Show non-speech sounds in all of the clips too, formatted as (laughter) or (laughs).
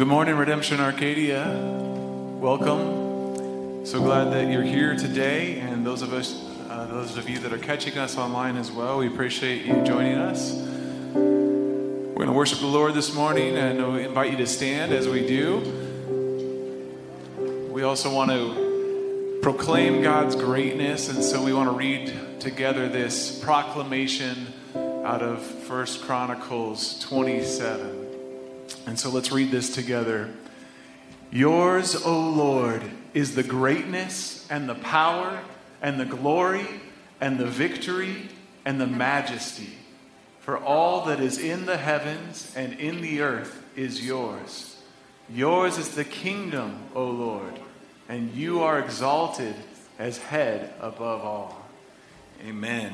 good morning, Redemption Arcadia. Welcome. So glad that you're here today, and those of us, uh, those of you that are catching us online as well, we appreciate you joining us. We're going to worship the Lord this morning, and we invite you to stand as we do. We also want to proclaim God's greatness, and so we want to read together this proclamation out of First Chronicles 27. And so let's read this together. Yours, O Lord, is the greatness and the power and the glory and the victory and the majesty. For all that is in the heavens and in the earth is yours. Yours is the kingdom, O Lord, and you are exalted as head above all. Amen.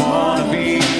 Wanna be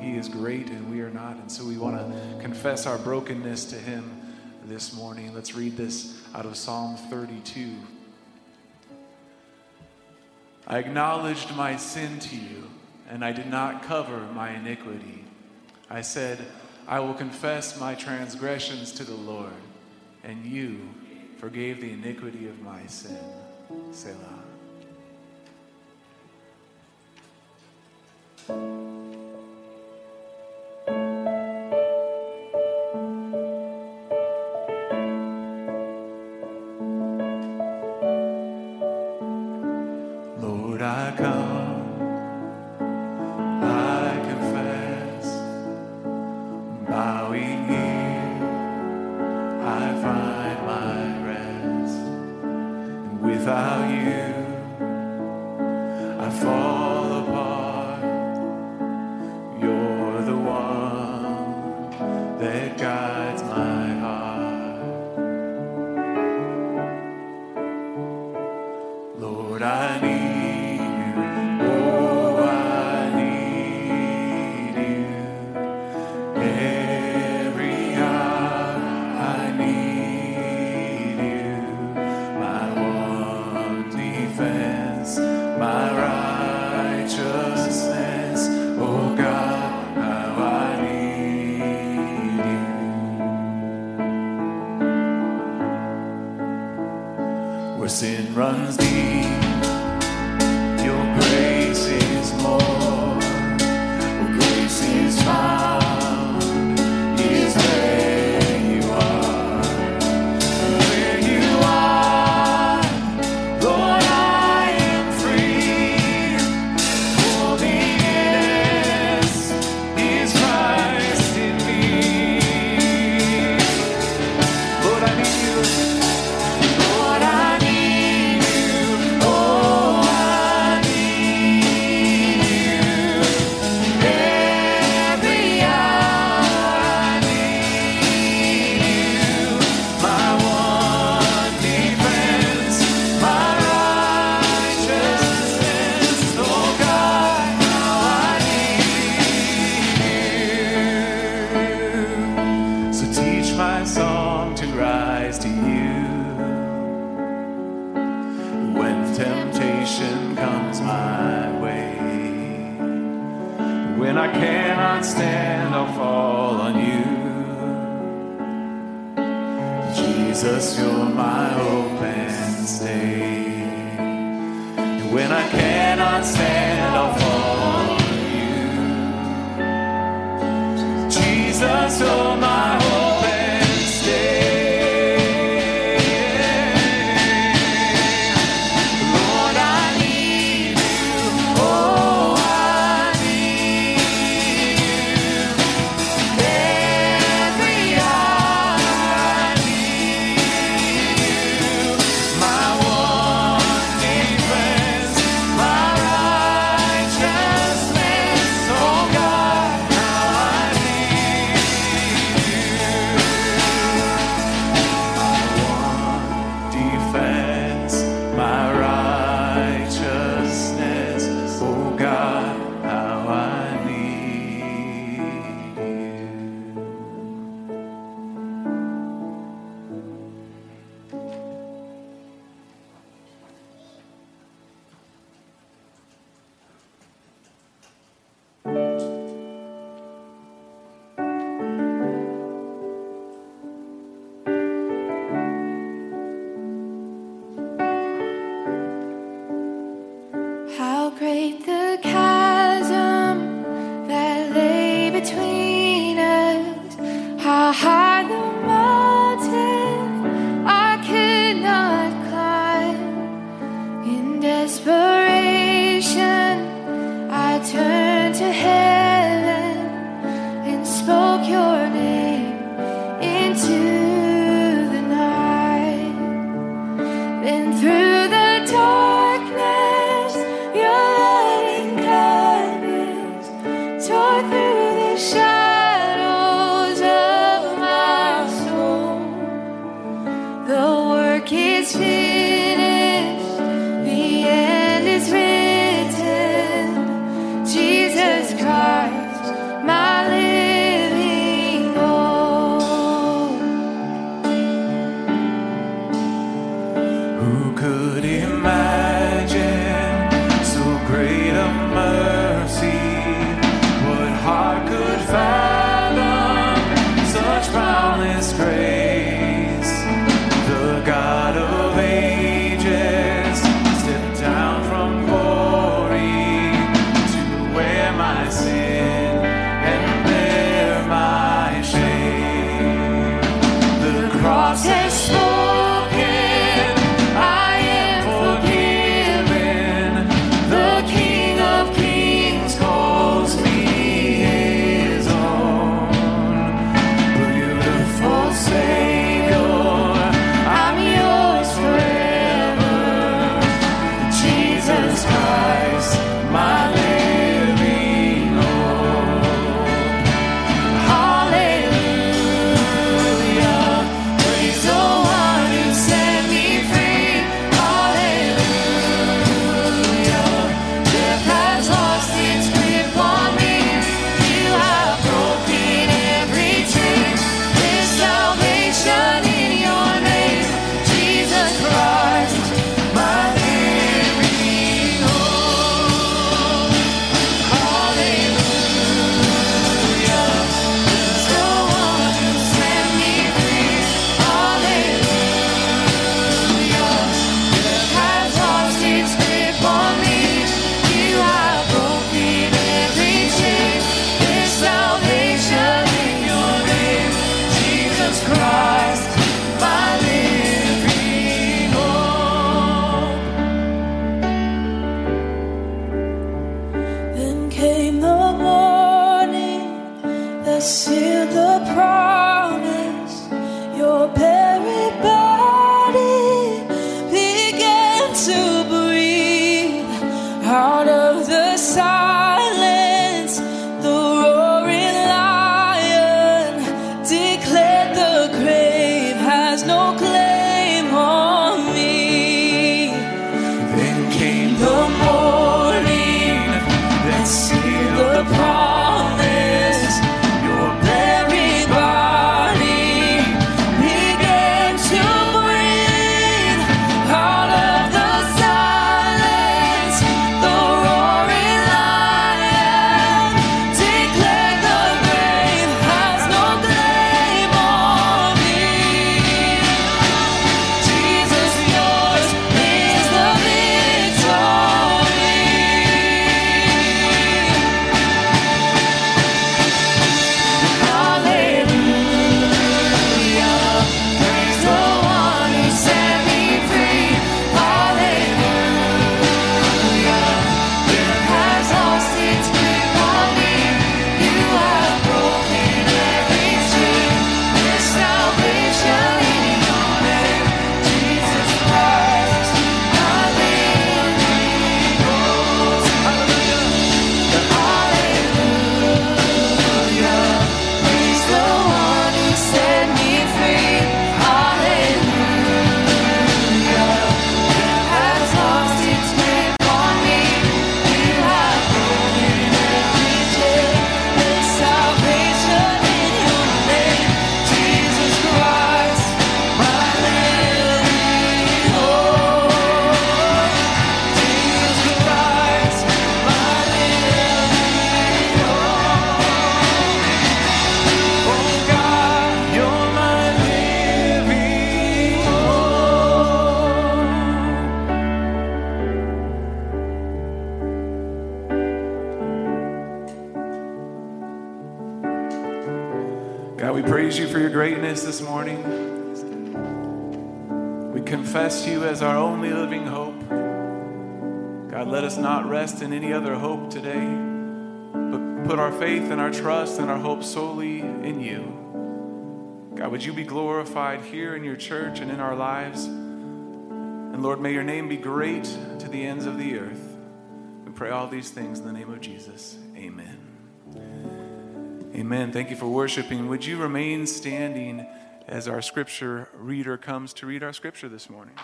He is great and we are not. And so we want to confess our brokenness to Him this morning. Let's read this out of Psalm 32. I acknowledged my sin to you, and I did not cover my iniquity. I said, I will confess my transgressions to the Lord, and you forgave the iniquity of my sin. Selah. I fall. Glorified here in your church and in our lives? And Lord, may your name be great to the ends of the earth. We pray all these things in the name of Jesus. Amen. Amen. Thank you for worshiping. Would you remain standing as our scripture reader comes to read our scripture this morning?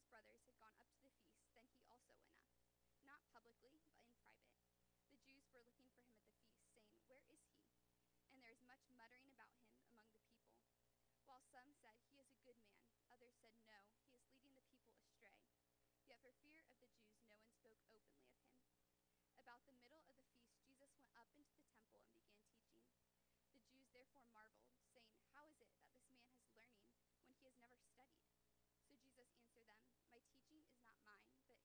his brothers had gone up to the feast, then he also went up, not publicly, but in private. The Jews were looking for him at the feast, saying, Where is he? And there was much muttering about him among the people. While some said, He is a good man, others said, No, he is leading the people astray. Yet for fear of the Jews, no one spoke openly of him. About the middle of the feast, Jesus went up into the temple and began teaching. The Jews therefore marveled,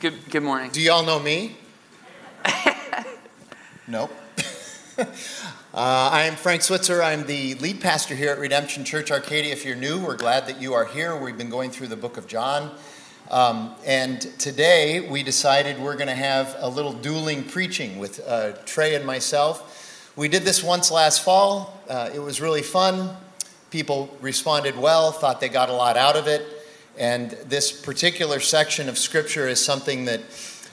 Good, good morning. Do y'all know me? (laughs) nope. (laughs) uh, I am Frank Switzer. I'm the lead pastor here at Redemption Church Arcadia. If you're new, we're glad that you are here. We've been going through the book of John. Um, and today we decided we're going to have a little dueling preaching with uh, Trey and myself. We did this once last fall. Uh, it was really fun. People responded well, thought they got a lot out of it. And this particular section of scripture is something that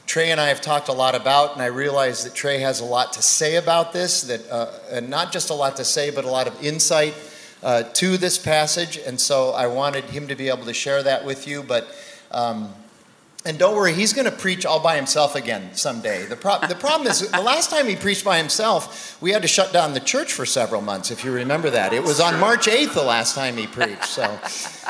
Trey and I have talked a lot about, and I realize that Trey has a lot to say about this, that uh, and not just a lot to say, but a lot of insight uh, to this passage. And so I wanted him to be able to share that with you. But um, and don't worry, he's going to preach all by himself again someday. The, pro- the problem is, the last time he preached by himself, we had to shut down the church for several months, if you remember that. It was on March 8th the last time he preached. So,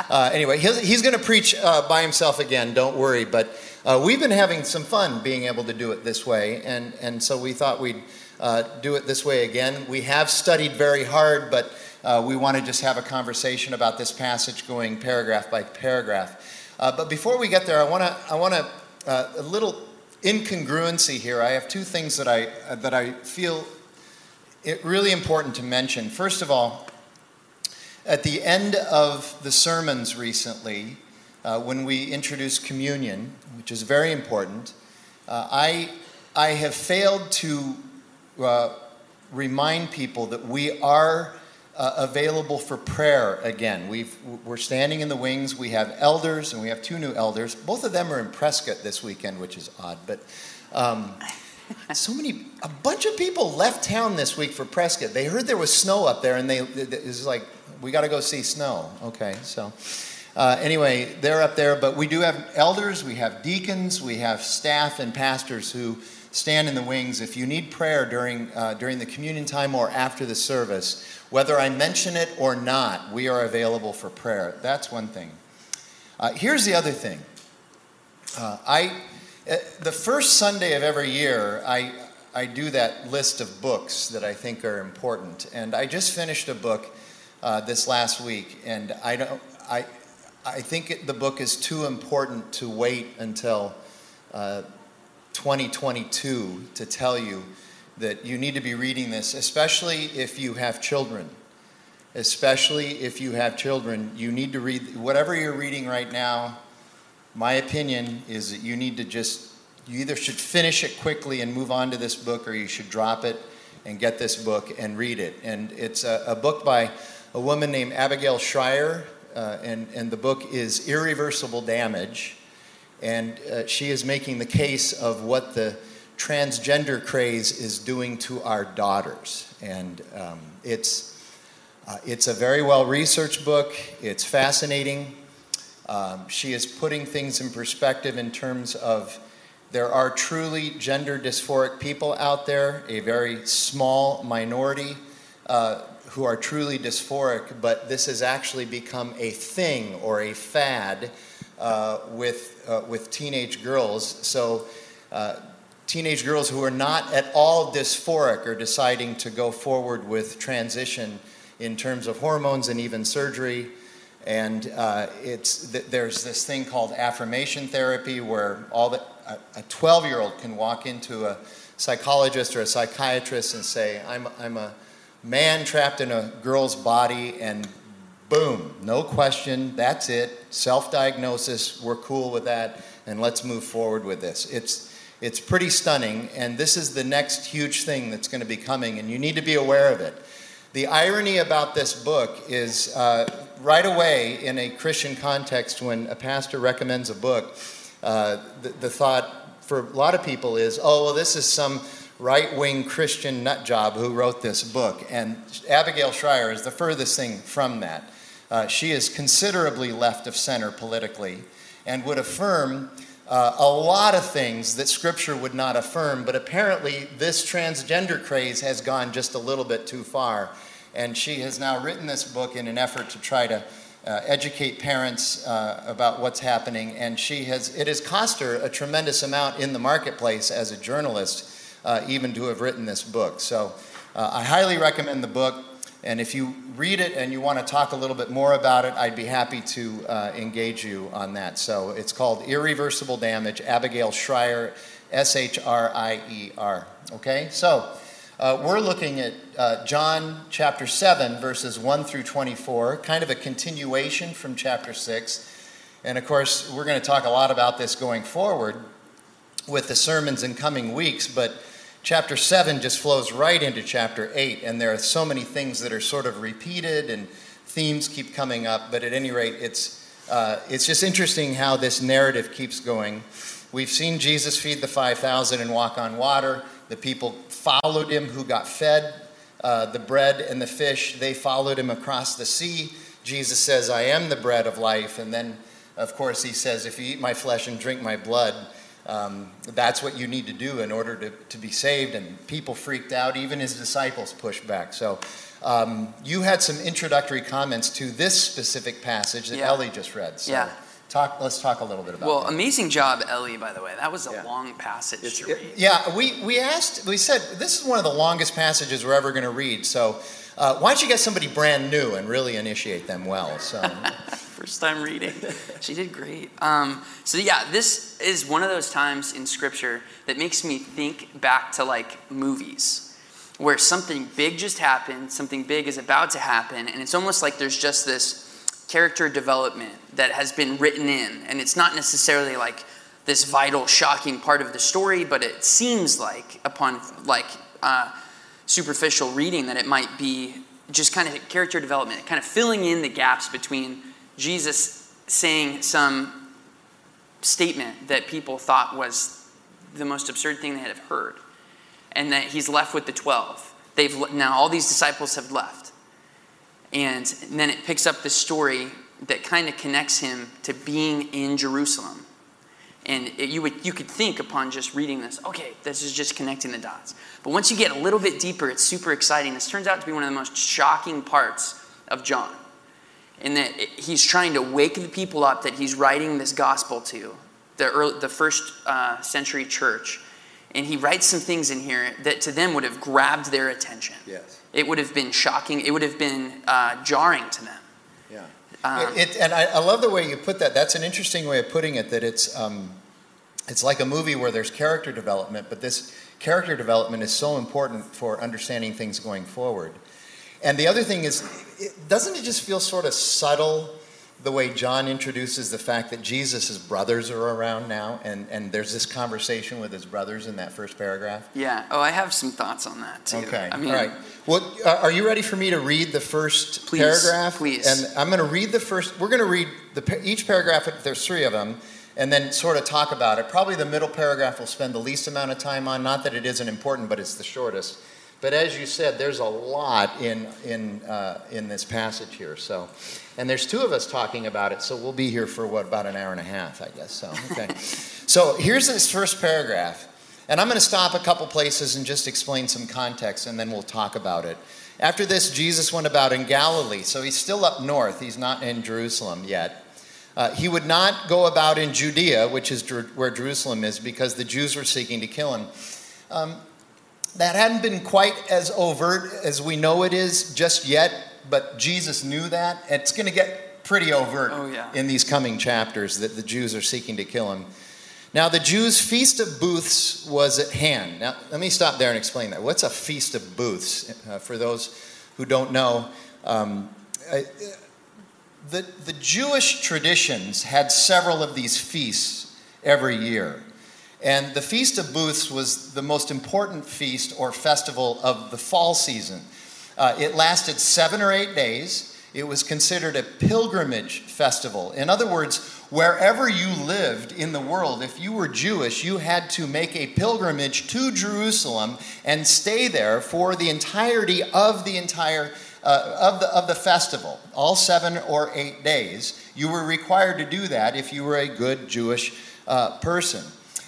uh, anyway, he's, he's going to preach uh, by himself again, don't worry. But uh, we've been having some fun being able to do it this way, and, and so we thought we'd uh, do it this way again. We have studied very hard, but uh, we want to just have a conversation about this passage going paragraph by paragraph. Uh, but before we get there, I want to I want to uh, a little incongruency here. I have two things that I uh, that I feel it really important to mention. First of all, at the end of the sermons recently, uh, when we introduced communion, which is very important, uh, I I have failed to remind people that we are uh, available for prayer again. we are standing in the wings. We have elders, and we have two new elders. Both of them are in Prescott this weekend, which is odd. But, um, (laughs) so many, a bunch of people left town this week for Prescott. They heard there was snow up there, and they it was like, we got to go see snow. Okay, so. Uh, anyway, they're up there, but we do have elders, we have deacons, we have staff and pastors who stand in the wings. If you need prayer during, uh, during the communion time or after the service, whether I mention it or not, we are available for prayer. That's one thing. Uh, here's the other thing. Uh, I, uh, the first Sunday of every year, I, I do that list of books that I think are important. And I just finished a book uh, this last week, and I, don't, I, I think it, the book is too important to wait until uh, 2022 to tell you that you need to be reading this, especially if you have children. Especially if you have children, you need to read whatever you're reading right now. My opinion is that you need to just, you either should finish it quickly and move on to this book, or you should drop it and get this book and read it. And it's a, a book by a woman named Abigail Shrier, uh, and, and the book is Irreversible Damage. And uh, she is making the case of what the transgender craze is doing to our daughters. And um, it's, uh, it's a very well researched book, it's fascinating. Um, she is putting things in perspective in terms of there are truly gender dysphoric people out there, a very small minority uh, who are truly dysphoric, but this has actually become a thing or a fad uh, with, uh, with teenage girls. So, uh, teenage girls who are not at all dysphoric are deciding to go forward with transition in terms of hormones and even surgery. And uh, it's, there's this thing called affirmation therapy where all the, a 12 year old can walk into a psychologist or a psychiatrist and say, I'm, I'm a man trapped in a girl's body, and boom, no question, that's it. Self diagnosis, we're cool with that, and let's move forward with this. It's, it's pretty stunning, and this is the next huge thing that's going to be coming, and you need to be aware of it. The irony about this book is uh, right away in a Christian context, when a pastor recommends a book, uh, the, the thought for a lot of people is, oh, well, this is some right wing Christian nut job who wrote this book. And Abigail Shrier is the furthest thing from that. Uh, she is considerably left of center politically and would affirm uh, a lot of things that Scripture would not affirm, but apparently this transgender craze has gone just a little bit too far. And she has now written this book in an effort to try to uh, educate parents uh, about what's happening. And she has, it has cost her a tremendous amount in the marketplace as a journalist uh, even to have written this book. So uh, I highly recommend the book. And if you read it and you want to talk a little bit more about it, I'd be happy to uh, engage you on that. So it's called Irreversible Damage, Abigail Shrier, S H R I E R. Okay? So uh, we're looking at uh, John chapter 7, verses 1 through 24, kind of a continuation from chapter 6. And of course, we're going to talk a lot about this going forward with the sermons in coming weeks, but chapter 7 just flows right into chapter 8, and there are so many things that are sort of repeated and themes keep coming up, but at any rate, it's, uh, it's just interesting how this narrative keeps going. We've seen Jesus feed the 5,000 and walk on water. The people followed him who got fed. Uh, the bread and the fish, they followed him across the sea. Jesus says, I am the bread of life. And then, of course, he says, If you eat my flesh and drink my blood, um, that's what you need to do in order to, to be saved. And people freaked out. Even his disciples pushed back. So um, you had some introductory comments to this specific passage that yeah. Ellie just read. So yeah. Talk, let's talk a little bit about well that. amazing job ellie by the way that was a yeah. long passage it's, to read yeah we, we asked we said this is one of the longest passages we're ever going to read so uh, why don't you get somebody brand new and really initiate them well so (laughs) first time reading. (laughs) she did great. Um, so yeah, this is one of those times in Scripture that makes me think back to like movies, where something big just happened, something big is about to happen, and it's almost like there's just this character development that has been written in, and it's not necessarily like this vital, shocking part of the story, but it seems like upon like uh, superficial reading that it might be just kind of character development, kind of filling in the gaps between Jesus saying some statement that people thought was the most absurd thing they had ever heard. and that he's left with the 12. They've now all these disciples have left. And then it picks up the story that kind of connects him to being in Jerusalem. And it, you, would, you could think upon just reading this, okay, this is just connecting the dots. But once you get a little bit deeper, it's super exciting. This turns out to be one of the most shocking parts of John. In that he's trying to wake the people up that he's writing this gospel to, the, early, the first uh, century church. And he writes some things in here that to them would have grabbed their attention. Yes. It would have been shocking, it would have been uh, jarring to them. Yeah. Um, it, it- and I, I love the way you put that. That's an interesting way of putting it. That it's um, it's like a movie where there's character development, but this character development is so important for understanding things going forward. And the other thing is, it, doesn't it just feel sort of subtle the way John introduces the fact that Jesus' brothers are around now, and, and there's this conversation with his brothers in that first paragraph? Yeah. Oh, I have some thoughts on that too. Okay. I mean, All right. Well, are you ready for me to read the first Please, paragraph? please. And I'm going to read the first. We're going to read the each paragraph. There's three of them, and then sort of talk about it. Probably the middle paragraph we'll spend the least amount of time on. Not that it isn't important, but it's the shortest. But as you said, there's a lot in in uh, in this passage here. So, and there's two of us talking about it. So we'll be here for what about an hour and a half, I guess. So okay. (laughs) so here's this first paragraph. And I'm going to stop a couple places and just explain some context, and then we'll talk about it. After this, Jesus went about in Galilee, so he's still up north. He's not in Jerusalem yet. Uh, he would not go about in Judea, which is where Jerusalem is, because the Jews were seeking to kill him. Um, that hadn't been quite as overt as we know it is just yet, but Jesus knew that. It's going to get pretty overt Oh, yeah. in these coming chapters that the Jews are seeking to kill him. Now, the Jews' Feast of Booths was at hand. Now, let me stop there and explain that. What's a Feast of Booths? Uh, for those who don't know, um, I- the, the Jewish traditions had several of these feasts every year. And the Feast of Booths was the most important feast or festival of the fall season. Uh, it lasted seven or eight days. It was considered a pilgrimage festival. In other words, wherever you lived in the world, if you were Jewish, you had to make a pilgrimage to Jerusalem and stay there for the entirety of the entire uh, of, the, of the festival, all seven or eight days. You were required to do that if you were a good Jewish uh, person.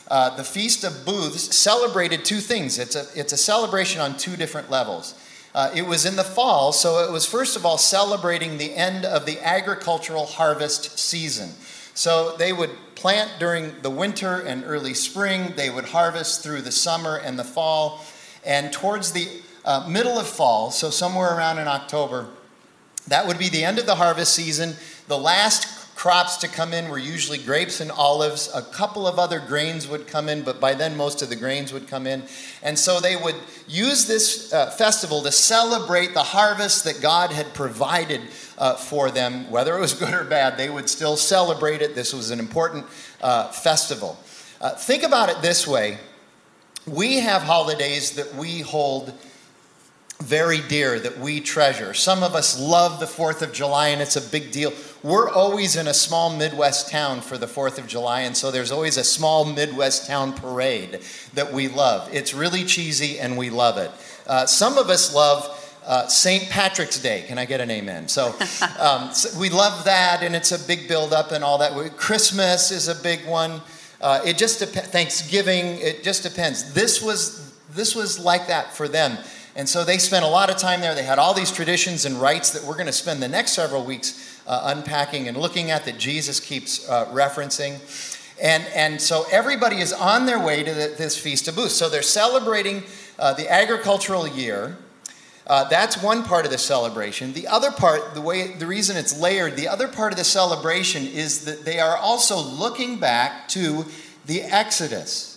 Uh, the Feast of Booths celebrated two things. It's a, it's a celebration on two different levels. Uh, it was in the fall, so it was first of all celebrating the end of the agricultural harvest season. So they would plant during the winter and early spring, they would harvest through the summer and the fall, and towards the uh, middle of fall, so somewhere around in October, that would be the end of the harvest season. The last crops to come in were usually grapes and olives. A couple of other grains would come in, but by then most of the grains would come in. And so they would use this uh, festival to celebrate the harvest that God had provided uh, for them. Whether it was good or bad, they would still celebrate it. This was an important uh, festival. Uh, think about it this way we have holidays that we hold very dear that we treasure. Some of us love the 4th of July and it's a big deal. We're always in a small Midwest town for the 4th of July, and so there's always a small Midwest town parade that we love. It's really cheesy and we love it. Uh, some of us love uh, St. Patrick's Day. Can I get an amen? So, (laughs) um, so we love that, and it's a big build up and all that. Christmas is a big one. Uh, it just depends. Thanksgiving. It just depends. This was this was like that for them. And so they spent a lot of time there. They had all these traditions and rites that we're going to spend the next several weeks uh, unpacking and looking at that Jesus keeps uh, referencing. And, and so everybody is on their way to the, this Feast of Booths. So they're celebrating uh, the agricultural year. Uh, that's one part of the celebration. The other part, the way, the reason it's layered, the other part of the celebration is that they are also looking back to the Exodus.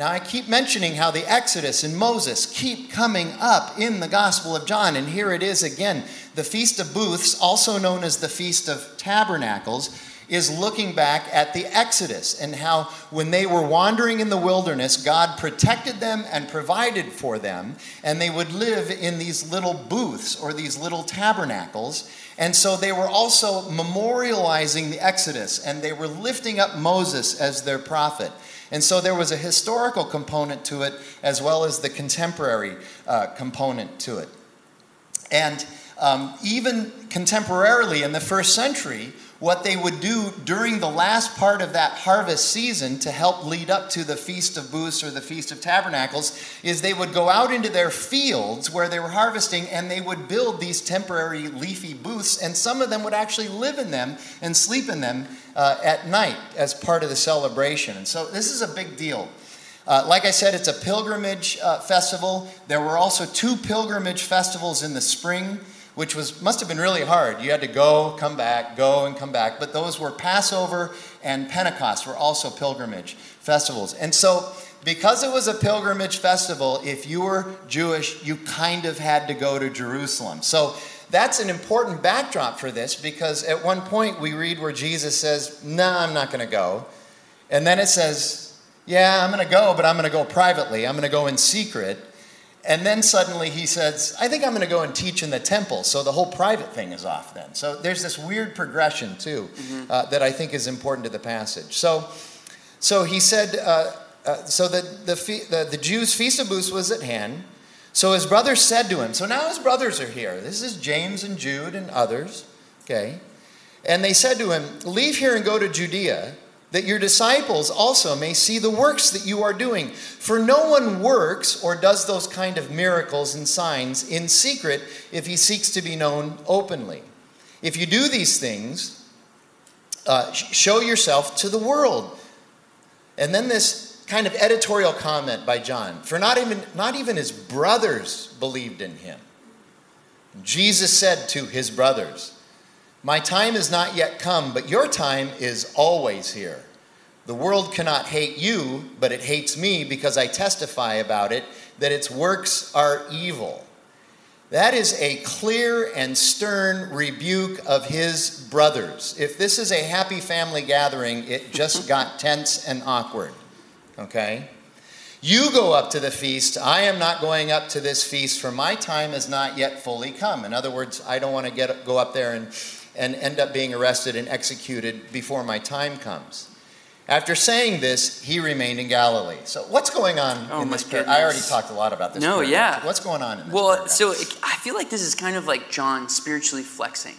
Now, I keep mentioning how the Exodus and Moses keep coming up in the Gospel of John, and here it is again. The Feast of Booths, also known as the Feast of Tabernacles, is looking back at the Exodus and how when they were wandering in the wilderness, God protected them and provided for them, and they would live in these little booths or these little tabernacles. And so they were also memorializing the Exodus and they were lifting up Moses as their prophet. And so there was a historical component to it as well as the contemporary uh, component to it. And um, even contemporarily in the first century, what they would do during the last part of that harvest season to help lead up to the Feast of Booths or the Feast of Tabernacles is they would go out into their fields where they were harvesting and they would build these temporary leafy booths, and some of them would actually live in them and sleep in them uh, at night as part of the celebration. And so this is a big deal. Uh, like I said, it's a pilgrimage uh, festival. There were also two pilgrimage festivals in the spring which was must have been really hard. You had to go, come back, go and come back. But those were Passover and Pentecost were also pilgrimage festivals. And so because it was a pilgrimage festival, if you were Jewish, you kind of had to go to Jerusalem. So that's an important backdrop for this because at one point we read where Jesus says, No, nah, I'm not going to go. And then it says, Yeah, I'm going to go, but I'm going to go privately. I'm going to go in secret. And then suddenly he says, I think I'm going to go and teach in the temple. So the whole private thing is off then. So there's this weird progression, too, mm-hmm. uh, that I think is important to the passage. So, so he said, uh, uh, so the, the, the, the Jews' Feast of Booths was at hand. So his brothers said to him, so now his brothers are here. This is James and Jude and others, okay? And they said to him, Leave here and go to Judea that your disciples also may see the works that you are doing. For no one works or does those kind of miracles and signs in secret if he seeks to be known openly. If you do these things, uh, show yourself to the world. And then this kind of editorial comment by John for not even, not even his brothers believed in him. Jesus said to his brothers, my time is not yet come, but your time is always here. The world cannot hate you, but it hates me because I testify about it that its works are evil. That is a clear and stern rebuke of his brothers. If this is a happy family gathering, it just got tense and awkward. Okay? You go up to the feast. I am not going up to this feast, for my time is not yet fully come. In other words, I don't want to get, go up there and and end up being arrested and executed before my time comes. After saying this, he remained in Galilee. So, what's going on oh in this prayer? I already talked a lot about this. No, prayer. yeah. What's going on in this Well, prayer? so I feel like this is kind of like John spiritually flexing.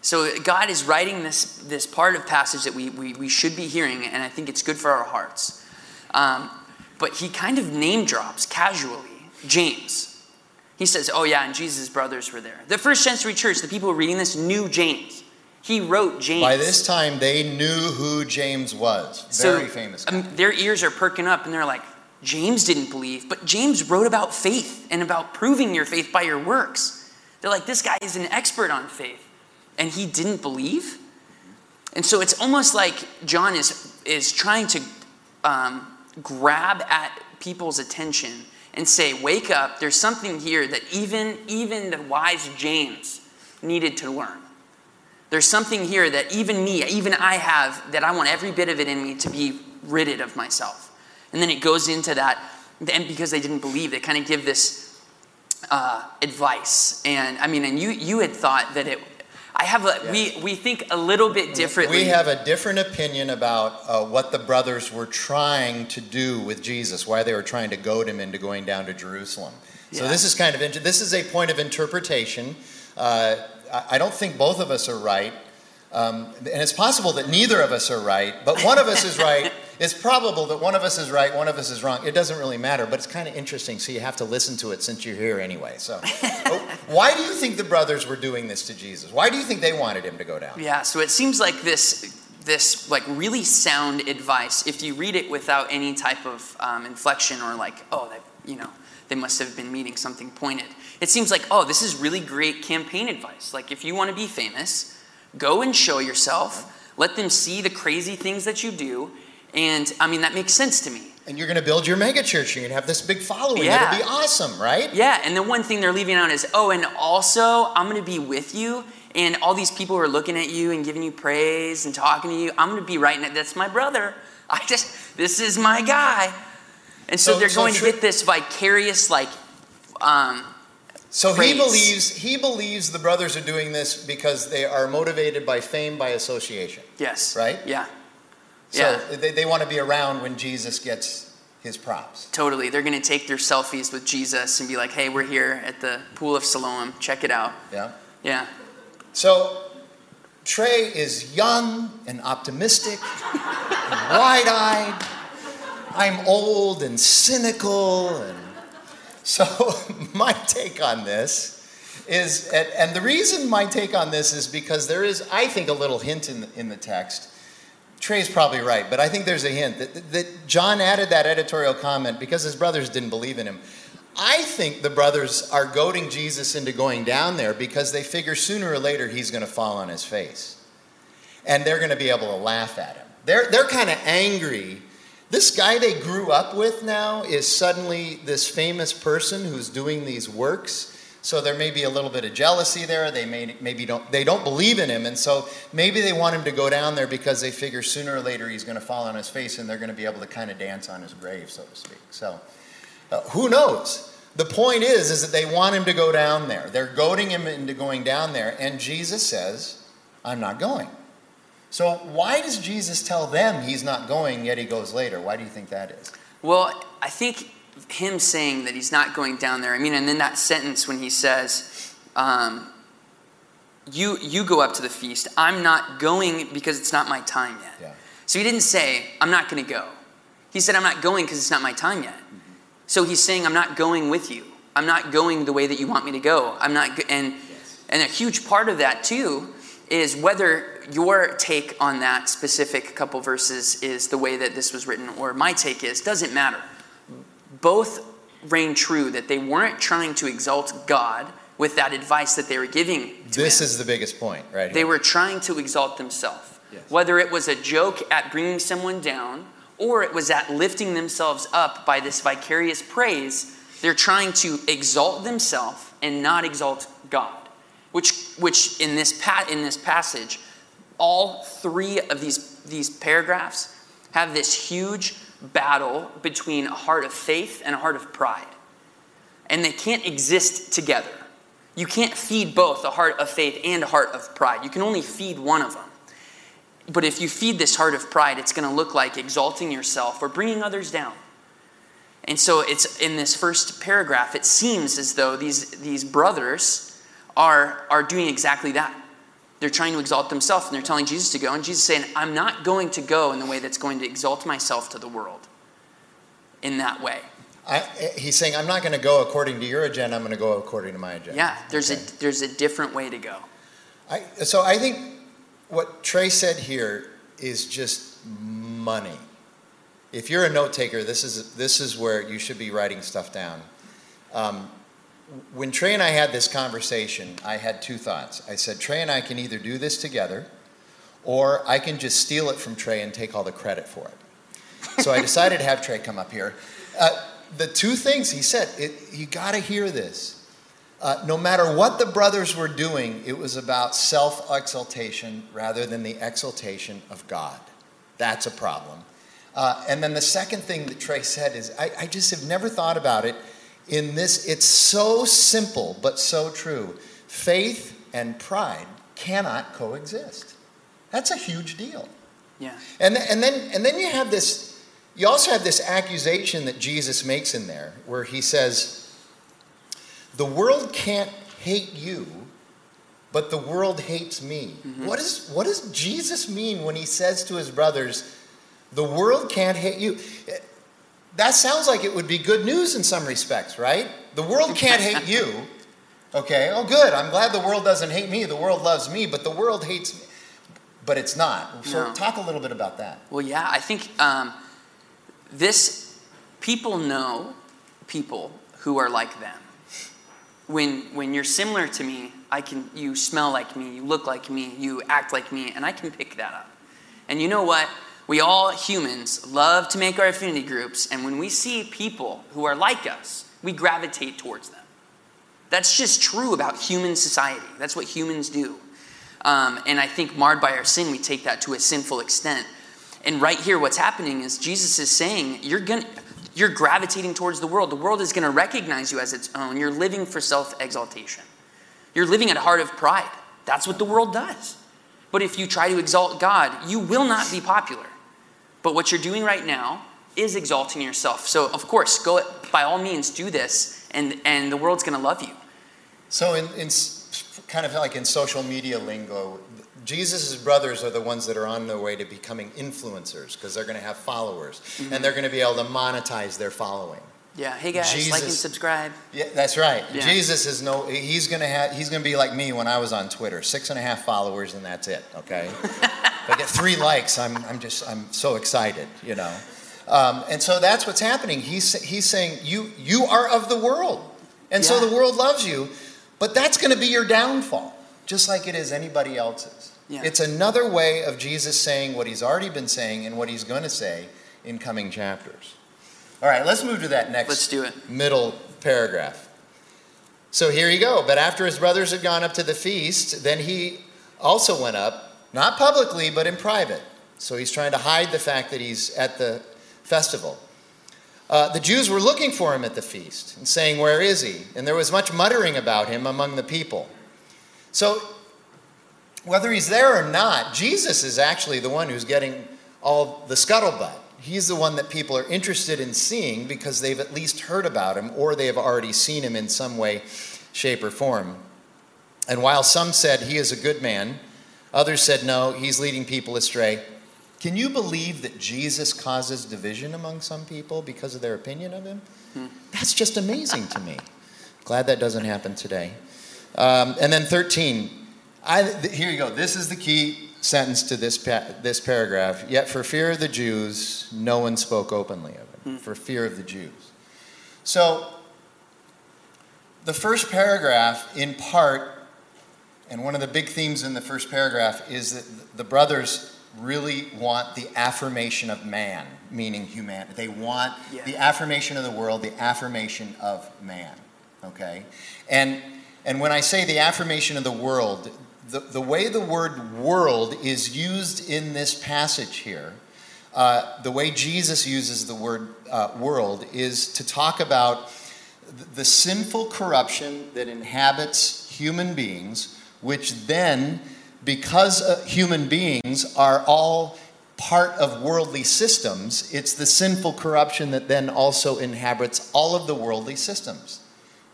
So, God is writing this, this part of passage that we, we, we should be hearing, and I think it's good for our hearts. Um, but he kind of name drops casually James. He says, Oh, yeah, and Jesus' brothers were there. The first century church, the people reading this knew James. He wrote James. By this time, they knew who James was. Very so, famous. Um, their ears are perking up, and they're like, James didn't believe, but James wrote about faith and about proving your faith by your works. They're like, this guy is an expert on faith, and he didn't believe. And so it's almost like John is, is trying to um, grab at people's attention and say, Wake up, there's something here that even, even the wise James needed to learn. There's something here that even me, even I have, that I want every bit of it in me to be ridded of myself. And then it goes into that, and because they didn't believe, they kind of give this uh, advice. And I mean, and you, you had thought that it, I have a, we, we think a little bit differently. We have a different opinion about uh, what the brothers were trying to do with Jesus, why they were trying to goad him into going down to Jerusalem. So this is kind of this is a point of interpretation. Uh, I don't think both of us are right. Um, and it's possible that neither of us are right, but one of us is right. (laughs) It's probable that one of us is right, one of us is wrong. It doesn't really matter, but it's kind of interesting, so you have to listen to it since you're here anyway. So, (laughs) why do you think the brothers were doing this to Jesus? Why do you think they wanted him to go down? Yeah, so it seems like this this like really sound advice if you read it without any type of um, inflection or like oh that you know they must have been meaning something pointed it seems like oh this is really great campaign advice like if you want to be famous Go and show yourself. Let them see the crazy things that you do. And I mean, that makes sense to me. And you're going to build your mega church. You're going to have this big following. Yeah. It'll be awesome, right? Yeah. And the one thing they're leaving out is, oh, and also I'm going to be with you. And all these people are looking at you and giving you praise and talking to you. I'm going to be right now. That's my brother. (laughs) I just, this is my guy. And so, so they're so going to get this vicarious, like, um, so he believes he believes the brothers are doing this because they are motivated by fame by association. Yes. Right? Yeah. So Yeah. they, they want to be around when Jesus gets his props. Totally. They're going to take their selfies with Jesus and be like, hey, we're here at the Pool of Siloam. Check it out. Yeah. Yeah. So Trey is young and optimistic and (laughs) wide eyed. I'm old and cynical. And so (laughs) my take on this is, and, the reason my take on this is because there is, I think, a little hint in the, in the text. Trey's probably right, but I think there's a hint that, that John added that editorial comment because his brothers didn't believe in him. I think the brothers are goading Jesus into going down there because they figure sooner or later he's going to fall on his face. And they're going to be able to laugh at him. They're, they're kind of angry. This guy they grew up with now is suddenly this famous person who's doing these works. So there may be a little bit of jealousy there. They may maybe don't they don't believe in him, and so maybe they want him to go down there because they figure sooner or later he's going to fall on his face, and they're going to be able to kind of dance on his grave, so to speak. So uh, who knows? The point is, is that they want him to go down there. They're goading him into going down there, and Jesus says, "I'm not going." So why does Jesus tell them he's not going, yet he goes later? Why do you think that is? Well, I think him saying that he's not going down there, I mean, and then that sentence when he says, um, you, you go up to the feast, I'm not going because it's not my time yet. Yeah. So he didn't say, I'm not going to go. He said, I'm not going because it's not my time yet. So he's saying, I'm not going with you. I'm not going the way that you want me to go. I'm not, go-. and, and a huge part of that too is whether your take on that specific couple verses is the way that this was written or my take is, doesn't matter. Both reign true that they weren't trying to exalt God with that advice that they were giving to This him. is the biggest point, right? They were trying to exalt themselves. Yes. Whether it was a joke at bringing someone down or it was at lifting themselves up by this vicarious praise, they're trying to exalt themselves and not exalt God. Which, which in, this pa- in this passage, all three of these, these paragraphs have this huge battle between a heart of faith and a heart of pride. And they can't exist together. You can't feed both a heart of faith and a heart of pride. You can only feed one of them. But if you feed this heart of pride, it's going to look like exalting yourself or bringing others down. And so it's in this first paragraph, it seems as though these, these brothers are, are doing exactly that. They're trying to exalt themselves and they're telling Jesus to go. And Jesus is saying, I'm not going to go in the way that's going to exalt myself to the world in that way. I, he's saying, I'm not going to go according to your agenda. I'm going to go according to my agenda. Yeah, there's Okay. a there's a different way to go. I, so I think what Trey said here is just money. If you're a note taker, this is this is where you should be writing stuff down. Um, when Trey and I had this conversation, I had two thoughts. I said, Trey and I can either do this together, or I can just steal it from Trey and take all the credit for it. So I decided to have Trey come up here. Uh, the two things he said, it, you got to hear this. Uh, no matter what the brothers were doing, it was about self exaltation rather than the exaltation of God. That's a problem. Uh, and then the second thing that Trey said is I, I just have never thought about it in this. It's so simple, but so true. Faith and pride cannot coexist. That's a huge deal. Yeah. And, th- and, then, and then you have this, you also have this accusation that Jesus makes in there where he says, The world can't hate you, but the world hates me. Mm-hmm. What, is, what does Jesus mean when he says to his brothers, The world can't hate you? That sounds like it would be good news in some respects, right? The world can't hate you. Okay, oh, good. I'm glad the world doesn't hate me. The world loves me, but the world hates me. But it's not. So, No. talk a little bit about that. Well, yeah, I think um, this people know people who are like them. When when you're similar to me, I can you smell like me, you look like me, you act like me, and I can pick that up. And you know what? We all humans love to make our affinity groups, and when we see people who are like us, we gravitate towards them. That's just true about human society. That's what humans do. Um, and I think marred by our sin, we take that to a sinful extent. And right here, what's happening is Jesus is saying, you're going you're gravitating towards the world. The world is going to recognize you as its own. You're living for self exaltation. You're living at a heart of pride. That's what the world does. But if you try to exalt God, you will not be popular. But what you're doing right now is exalting yourself. So, of course, go by all means do this, and, and the world's going to love you. So, in, in kind of like in social media lingo, Jesus' brothers are the ones that are on their way to becoming influencers because they're going to have followers mm-hmm. and they're going to be able to monetize their following. Yeah. Hey guys, like and Jesus- subscribe. Yeah, that's right. Yeah. Jesus is no. He's gonna have. He's gonna be like me when I was on Twitter. Six and a half followers, and that's it. Okay. (laughs) if I get three likes, I'm. I'm just. I'm so excited. You know. Um, and so that's what's happening. He's. He's saying you. You are of the world, and so the world loves you, but that's going to be your downfall, just like it is anybody else's. Yeah. It's another way of Jesus saying what he's already been saying and what he's going to say in coming chapters. All right, let's move to that next Let's do it. middle paragraph. So here you go. But after his brothers had gone up to the feast, then he also went up, not publicly, but in private. So he's trying to hide the fact that he's at the festival. Uh, the Jews were looking for him at the feast and saying, Where is he? And there was much muttering about him among the people. So, whether he's there or not, Jesus is actually the one who's getting all the scuttlebutt. He's the one that people are interested in seeing because they've at least heard about him or they have already seen him in some way, shape, or form. And while some said he is a good man, others said no, he's leading people astray. Can you believe that Jesus causes division among some people because of their opinion of him? That's just amazing to me. Glad that doesn't happen today. Um, and then 13. I, th- here you go. This is the key sentence to this, pa- this paragraph. Yet for fear of the Jews, no one spoke openly of him. For fear of the Jews. So, the first paragraph, in part, and one of the big themes in the first paragraph is that the brothers really want the affirmation of man, meaning humanity. They want Yeah. the affirmation of the world, the affirmation of man. Okay? And and when I say the affirmation of the world, the, the way the word world is used in this passage here, uh, the way Jesus uses the word uh, world is to talk about the sinful corruption that inhabits human beings, which then, because uh, human beings are all part of worldly systems, it's the sinful corruption that then also inhabits all of the worldly systems.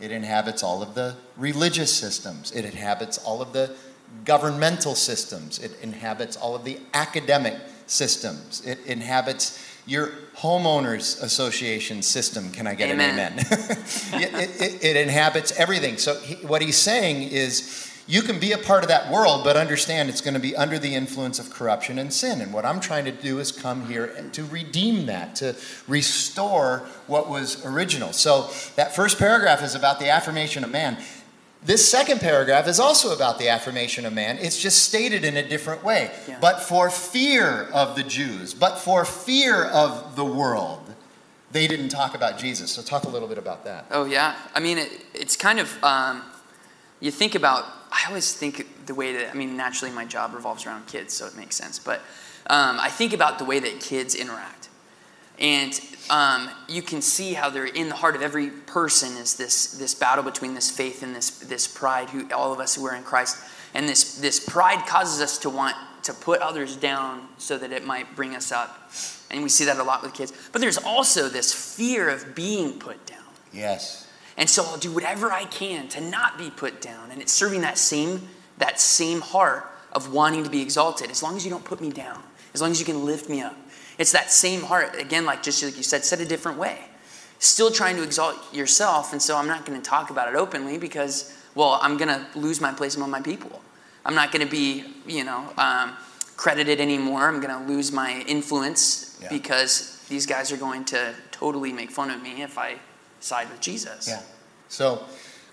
It inhabits all of the religious systems. It inhabits all of the governmental systems. It inhabits all of the academic systems. It inhabits your homeowners association system. Can I get Amen. an amen? (laughs) it, it- it- it inhabits everything. So he, what he's saying is you can be a part of that world, but understand it's going to be under the influence of corruption and sin. And what I'm trying to do is come here and to redeem that, to restore what was original. So that first paragraph is about the affirmation of man. This second paragraph is also about the affirmation of man. It's just stated in a different way. Yeah. But for fear of the Jews, but for fear of the world, they didn't talk about Jesus. So talk a little bit about that. Oh yeah, I mean it, it's kind of um, you think about. I always think the way that I mean naturally my job revolves around kids, so it makes sense. But um, I think about the way that kids interact, and um, you can see how they're in the heart of every person is this this battle between this faith and this this pride. Who all of us who are in Christ, and this this pride causes us to want to put others down so that it might bring us up. And we see that a lot with kids. But there's also this fear of being put down. Yes. And so I'll do whatever I can to not be put down. And it's serving that same that same heart of wanting to be exalted. As long as you don't put me down, as long as you can lift me up. It's that same heart, again, like just like you said, said a different way. Still trying to exalt yourself, and so I'm not going to talk about it openly because, well, I'm going to lose my place among my people. I'm not going to be, you know, um, credited anymore. I'm going to lose my influence Yeah. because these guys are going to totally make fun of me if I side with Jesus. Yeah. So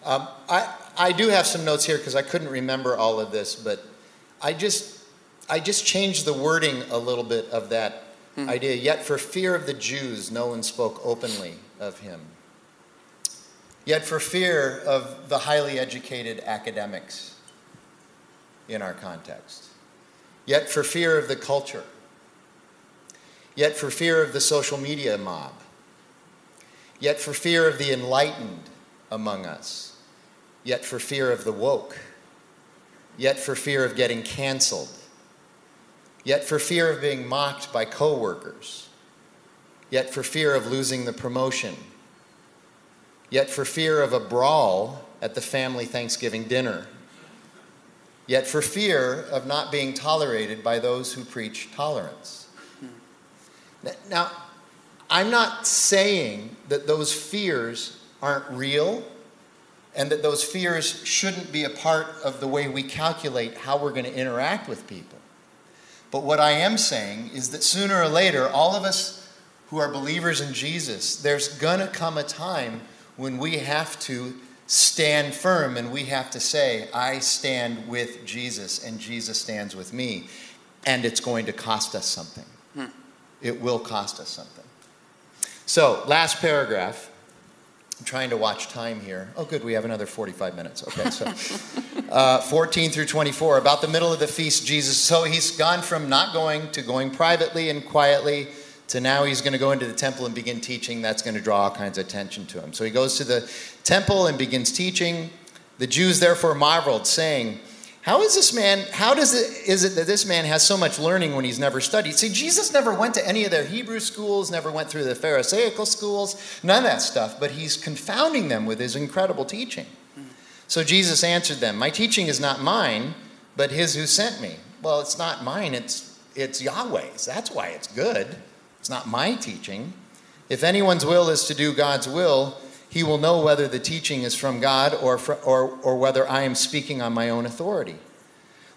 um, I, I do have some notes here because I couldn't remember all of this, but I just, I just changed the wording a little bit of that Hmm. idea. Yet for fear of the Jews, no one spoke openly of him. Yet for fear of the highly educated academics in our context. Yet for fear of the culture. Yet for fear of the social media mob yet for fear of the enlightened among us, yet for fear of the woke, yet for fear of getting canceled, yet for fear of being mocked by coworkers, yet for fear of losing the promotion, yet for fear of a brawl at the family Thanksgiving dinner, yet for fear of not being tolerated by those who preach tolerance. Now, I'm not saying that those fears aren't real and that those fears shouldn't be a part of the way we calculate how we're going to interact with people. But what I am saying is that sooner or later, all of us who are believers in Jesus, there's going to come a time when we have to stand firm and we have to say, I stand with Jesus and Jesus stands with me. And it's going to cost us something. Hmm. It will cost us something. So, last paragraph. I'm trying to watch time here. Oh, good, we have another 45 minutes. Okay, so (laughs) uh, 14 through 24, about the middle of the feast, Jesus. So he's gone from not going to going privately and quietly to now he's going to go into the temple and begin teaching. That's going to draw all kinds of attention to him. So he goes to the temple and begins teaching. The Jews therefore marveled, saying, how is this man, how does it, is it that this man has so much learning when he's never studied? See, Jesus never went to any of their Hebrew schools, never went through the Pharisaical schools, none of that stuff, but he's confounding them with his incredible teaching. So Jesus answered them, My teaching is not mine, but his who sent me. Well, it's not mine, it's, it's Yahweh's. That's why it's good. It's not my teaching. If anyone's will is to do God's will, he will know whether the teaching is from God or, or, or whether I am speaking on my own authority.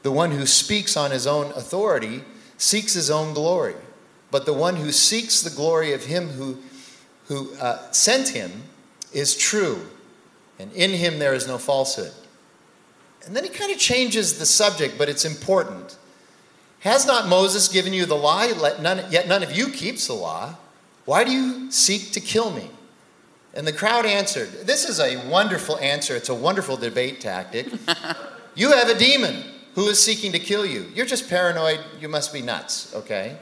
The one who speaks on his own authority seeks his own glory, but the one who seeks the glory of him who, who uh, sent him is true, and in him there is no falsehood. And then he kind of changes the subject, but it's important. Has not Moses given you the law, yet none of you keeps the law? Why do you seek to kill me? And the crowd answered. This is a wonderful answer. It's a wonderful debate tactic. (laughs) you have a demon who is seeking to kill you. You're just paranoid. You must be nuts, okay?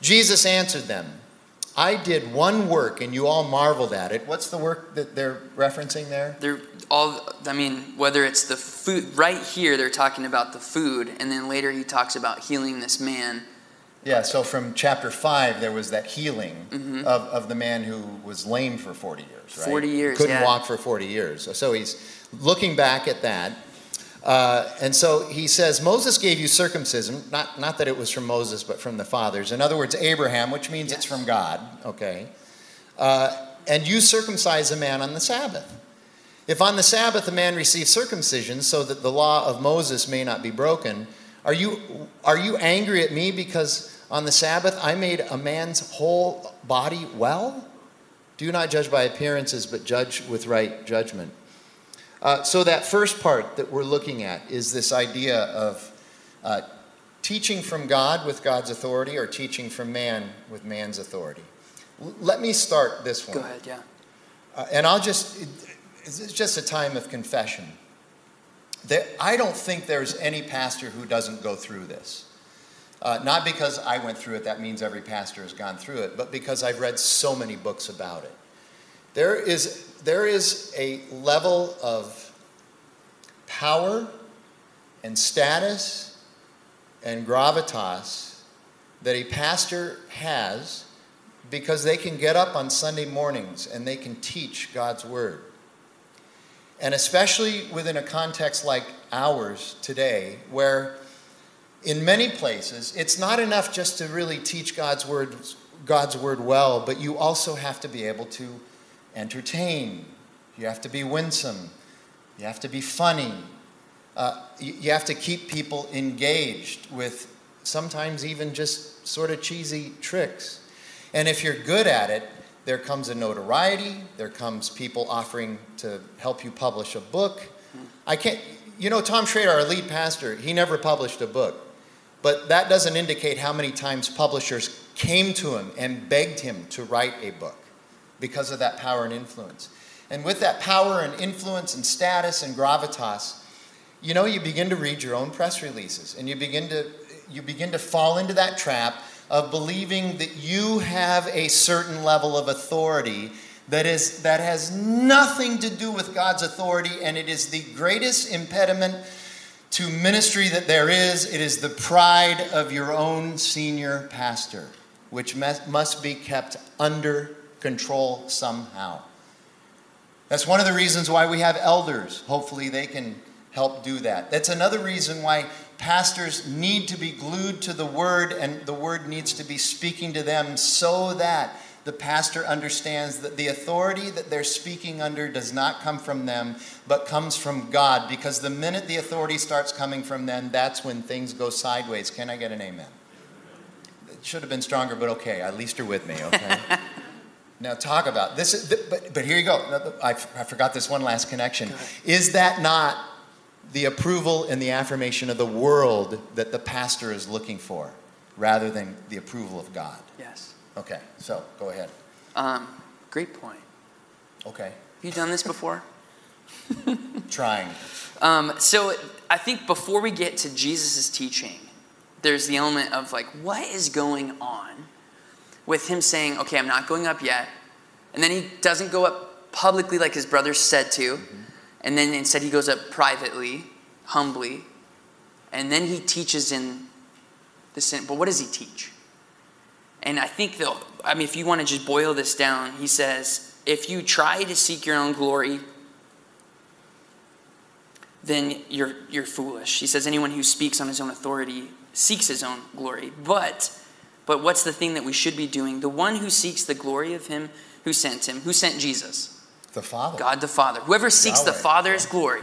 Jesus answered them I did one work and you all marveled at it. What's the work that they're referencing there? They're all, I mean, whether it's the food, right here they're talking about the food, and then later he talks about healing this man yeah, so from chapter 5, there was that healing mm-hmm. of, of the man who was lame for 40 years, right? 40 years, Couldn't yeah. walk for 40 years. So he's looking back at that. Uh, and so he says, Moses gave you circumcision, not, not that it was from Moses, but from the fathers. In other words, Abraham, which means yes. it's from God, okay? Uh, and you circumcise a man on the Sabbath. If on the Sabbath a man receives circumcision so that the law of Moses may not be broken, are you, are you angry at me because on the Sabbath, I made a man's whole body well. Do not judge by appearances, but judge with right judgment. Uh, so, that first part that we're looking at is this idea of uh, teaching from God with God's authority or teaching from man with man's authority. L- let me start this one. Go ahead, yeah. Uh, and I'll just, it, it's just a time of confession. There, I don't think there's any pastor who doesn't go through this. Uh, not because I went through it, that means every pastor has gone through it, but because I've read so many books about it. There is, there is a level of power and status and gravitas that a pastor has because they can get up on Sunday mornings and they can teach God's Word. And especially within a context like ours today, where in many places, it's not enough just to really teach God's word, God's word well, but you also have to be able to entertain. You have to be winsome. You have to be funny. Uh, you, have to keep people engaged with sometimes even just sort of cheesy tricks. And if you're good at it, there comes a notoriety, there comes people offering to help you publish a book. I can't, you know, Tom Schrader, our lead pastor, he never published a book. But that doesn't indicate how many times publishers came to him and begged him to write a book because of that power and influence. And with that power and influence and status and gravitas, you know, you begin to read your own press releases and you begin to, you begin to fall into that trap of believing that you have a certain level of authority that, is, that has nothing to do with God's authority and it is the greatest impediment to ministry that there is, it is the pride of your own senior pastor, which must be kept under control somehow. That's one of the reasons why we have elders. Hopefully, they can help do that. That's another reason why pastors need to be glued to the word and the word needs to be speaking to them so that the pastor understands that the authority that they're speaking under does not come from them, but comes from God. Because the minute the authority starts coming from them, that's when things go sideways. Can I get an amen? It should have been stronger, but okay. At least you're with me, okay? (laughs) now, talk about this. But, but here you go. I, I forgot this one last connection. Is that not the approval and the affirmation of the world that the pastor is looking for rather than the approval of God? Yes. Okay, so go ahead. Um, great point. Okay. Have you done this before? (laughs) Trying. Um, so I think before we get to Jesus' teaching, there's the element of like, what is going on with him saying, okay, I'm not going up yet. And then he doesn't go up publicly like his brothers said to. Mm-hmm. And then instead he goes up privately, humbly. And then he teaches in the sin. But what does he teach? And I think they'll, I mean, if you want to just boil this down, he says, if you try to seek your own glory, then you're, you're foolish. He says, anyone who speaks on his own authority seeks his own glory. But, but what's the thing that we should be doing? The one who seeks the glory of him who sent him, who sent Jesus? The Father. God the Father. Whoever seeks Yahweh. the Father's glory,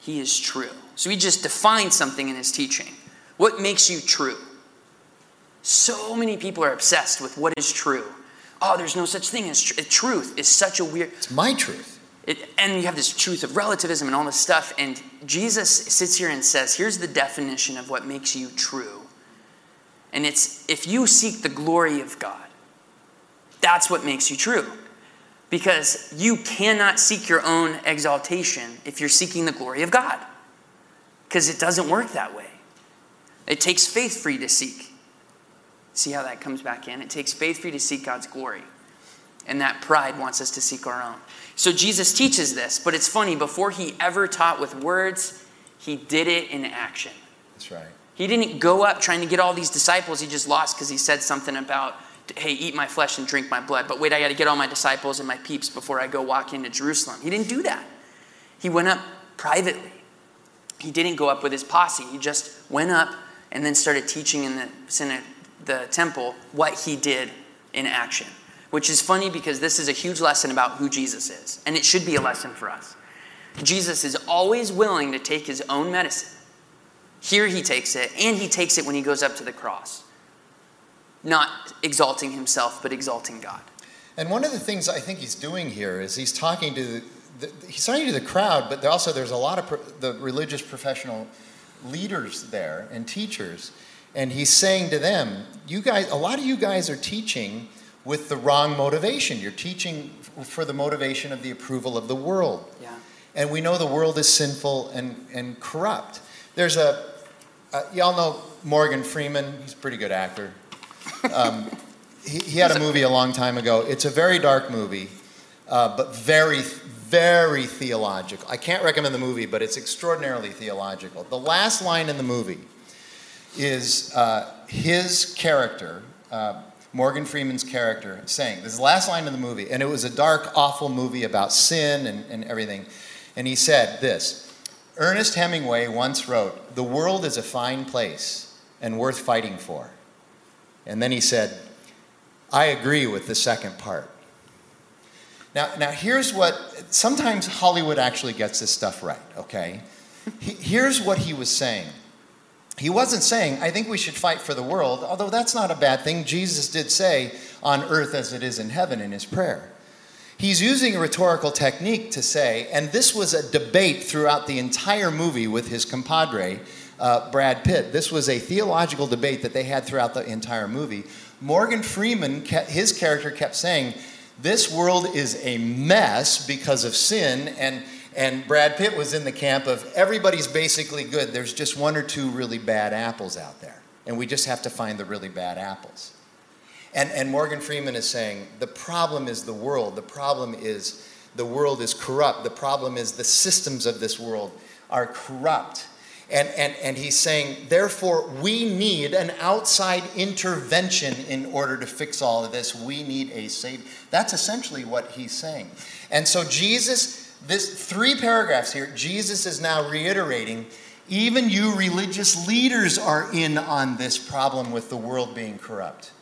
he is true. So he just defined something in his teaching. What makes you true? So many people are obsessed with what is true. Oh, there's no such thing as tr- truth. Is such a weird. It's my truth. It, and you have this truth of relativism and all this stuff. And Jesus sits here and says, "Here's the definition of what makes you true." And it's if you seek the glory of God, that's what makes you true. Because you cannot seek your own exaltation if you're seeking the glory of God. Because it doesn't work that way. It takes faith for you to seek. See how that comes back in? It takes faith for you to seek God's glory. And that pride wants us to seek our own. So Jesus teaches this, but it's funny, before he ever taught with words, he did it in action. That's right. He didn't go up trying to get all these disciples he just lost because he said something about, hey, eat my flesh and drink my blood. But wait, I got to get all my disciples and my peeps before I go walk into Jerusalem. He didn't do that. He went up privately. He didn't go up with his posse. He just went up and then started teaching in the synagogue the temple what he did in action. Which is funny because this is a huge lesson about who Jesus is. And it should be a lesson for us. Jesus is always willing to take his own medicine. Here he takes it, and he takes it when he goes up to the cross. Not exalting himself, but exalting God. And one of the things I think he's doing here is he's talking to the, he's talking to the crowd, but also there's a lot of pro, the religious professional leaders there and teachers and he's saying to them, you guys, a lot of you guys are teaching with the wrong motivation. You're teaching for the motivation of the approval of the world. Yeah. And we know the world is sinful and, and corrupt. There's a, uh, y'all know Morgan Freeman. He's a pretty good actor. Um, (laughs) he, he, had a movie a long time ago. It's a very dark movie, uh, but very, very theological. I can't recommend the movie, but it's extraordinarily theological. The last line in the movie is uh, his character, uh, Morgan Freeman's character, saying, this is the last line of the movie, and it was a dark, awful movie about sin and, and everything. And he said this Ernest Hemingway once wrote, The world is a fine place and worth fighting for. And then he said, I agree with the second part. Now, now here's what sometimes Hollywood actually gets this stuff right, okay? Here's what he was saying he wasn't saying, I think we should fight for the world, although that's not a bad thing. Jesus did say, on earth as it is in heaven in his prayer. He's using a rhetorical technique to say, and this was a debate throughout the entire movie with his compadre, uh, Brad Pitt. This was a theological debate that they had throughout the entire movie. Morgan Freeman, kept, his character kept saying, This world is a mess because of sin, and and Brad Pitt was in the camp of everybody's basically good. There's just one or two really bad apples out there. And we just have to find the really bad apples. And, and Morgan Freeman is saying the problem is the world. The problem is the world is corrupt. The problem is the systems of this world are corrupt. And, and, and he's saying, therefore, we need an outside intervention in order to fix all of this. We need a savior. That's essentially what he's saying. And so, Jesus, this three paragraphs here, Jesus is now reiterating even you religious leaders are in on this problem with the world being corrupt.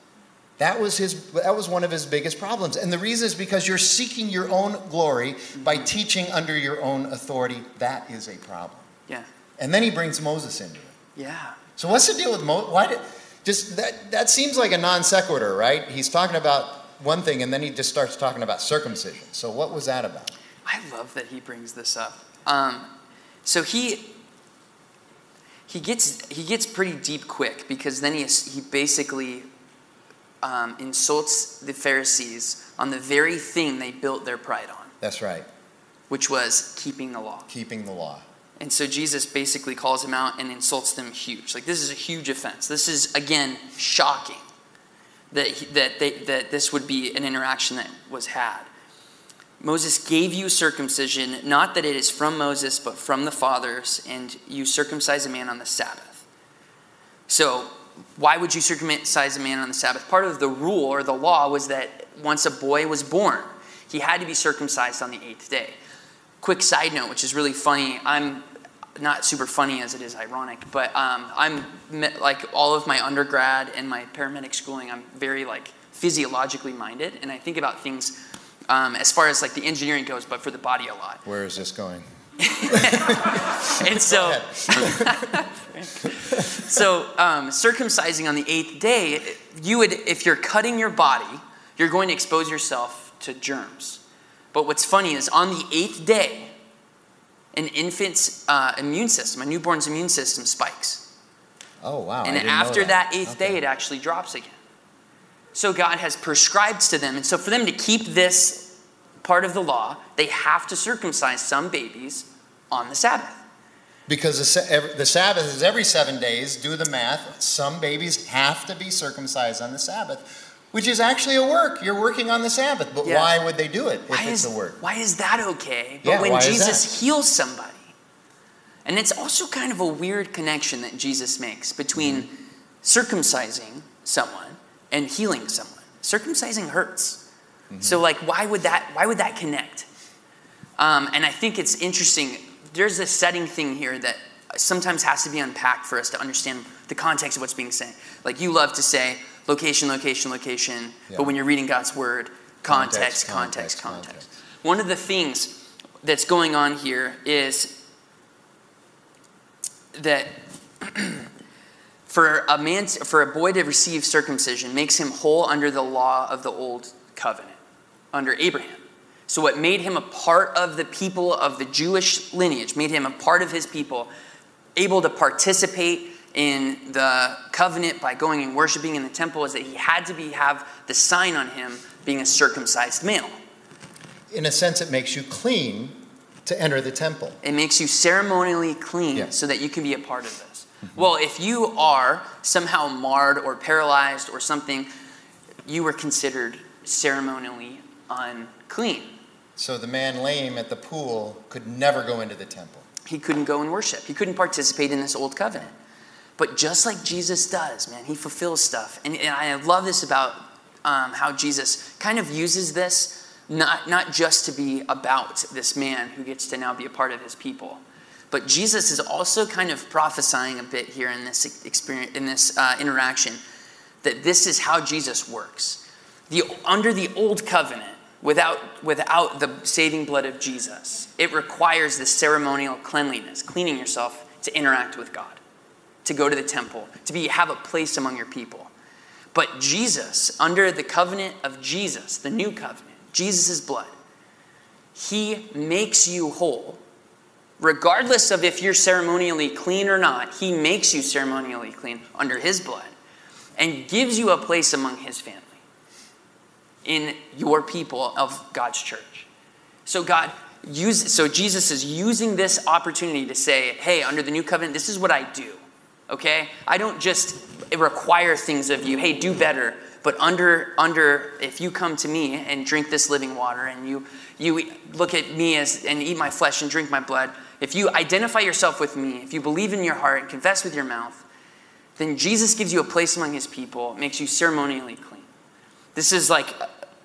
That was, his, that was one of his biggest problems. And the reason is because you're seeking your own glory by teaching under your own authority. That is a problem. Yeah. And then he brings Moses into it. Yeah. So what's the deal with Moses? Why did just that that seems like a non sequitur, right? He's talking about one thing and then he just starts talking about circumcision. So what was that about? I love that he brings this up. Um, so he he gets he gets pretty deep quick because then he he basically um, insults the Pharisees on the very thing they built their pride on, That's right. which was keeping the law. Keeping the law. And so Jesus basically calls him out and insults them huge. Like this is a huge offense. This is again shocking that he, that they, that this would be an interaction that was had. Moses gave you circumcision, not that it is from Moses, but from the fathers, and you circumcise a man on the Sabbath. So, why would you circumcise a man on the Sabbath? Part of the rule or the law was that once a boy was born, he had to be circumcised on the eighth day. Quick side note, which is really funny. I'm not super funny as it is ironic, but um, I'm like all of my undergrad and my paramedic schooling. I'm very like physiologically minded, and I think about things um, as far as like the engineering goes, but for the body a lot. Where is this going? (laughs) and so, (laughs) so um, circumcising on the eighth day, you would, if you're cutting your body, you're going to expose yourself to germs. But what's funny is on the eighth day, an infant's uh, immune system, a newborn's immune system spikes. Oh, wow. And after that. that. eighth okay. day, it actually drops again. So God has prescribed to them. And so for them to keep this part of the law, they have to circumcise some babies on the Sabbath. Because the Sabbath is every seven days. Do the math. Some babies have to be circumcised on the Sabbath, which is actually a work. You're working on the Sabbath. But yeah. why would they do it if why it's is, a work? Why is that okay? But yeah, when Jesus heals somebody, and it's also kind of a weird connection that Jesus makes between mm-hmm. circumcising someone and healing someone. Circumcising hurts. Mm-hmm. So like why would that why would that connect? Um, and I think it's interesting. There's a setting thing here that sometimes has to be unpacked for us to understand the context of what's being said. Like you love to say location, location, location, yeah. but when you're reading God's word, context, context, context, context. context. One of the things that's going on here is (clears throat) that For a man, for a boy to receive circumcision makes him whole under the law of the old covenant, under Abraham. So, what made him a part of the people of the Jewish lineage, made him a part of his people, able to participate in the covenant by going and worshiping in the temple, is that he had to be, have the sign on him being a circumcised male. In a sense, it makes you clean to enter the temple. It makes you ceremonially clean yeah. so that you can be a part of it. Well, if you are somehow marred or paralyzed or something, you were considered ceremonially unclean. So the man lame at the pool could never go into the temple. He couldn't go and worship. He couldn't participate in this old covenant. But just like Jesus does, man, he fulfills stuff. And, and I love this about um, how Jesus kind of uses this not, not just to be about this man who gets to now be a part of his people, but Jesus is also kind of prophesying a bit here in this experience, in this uh, interaction, that this is how Jesus works. The, under the old covenant, without, without the saving blood of Jesus, it requires the ceremonial cleanliness, cleaning yourself to interact with God, to go to the temple, to be, have a place among your people. But Jesus, under the covenant of Jesus, the new covenant, Jesus' blood, he makes you whole regardless of if you're ceremonially clean or not, he makes you ceremonially clean under his blood and gives you a place among his family in your people of God's church. So God use so Jesus is using this opportunity to say, "Hey, under the new covenant, this is what I do." Okay? I don't just require things of you. Hey, do better. But under under if you come to me and drink this living water and you you look at me as and eat my flesh and drink my blood, if you identify yourself with me, if you believe in your heart and confess with your mouth, then Jesus gives you a place among his people, makes you ceremonially clean. This is like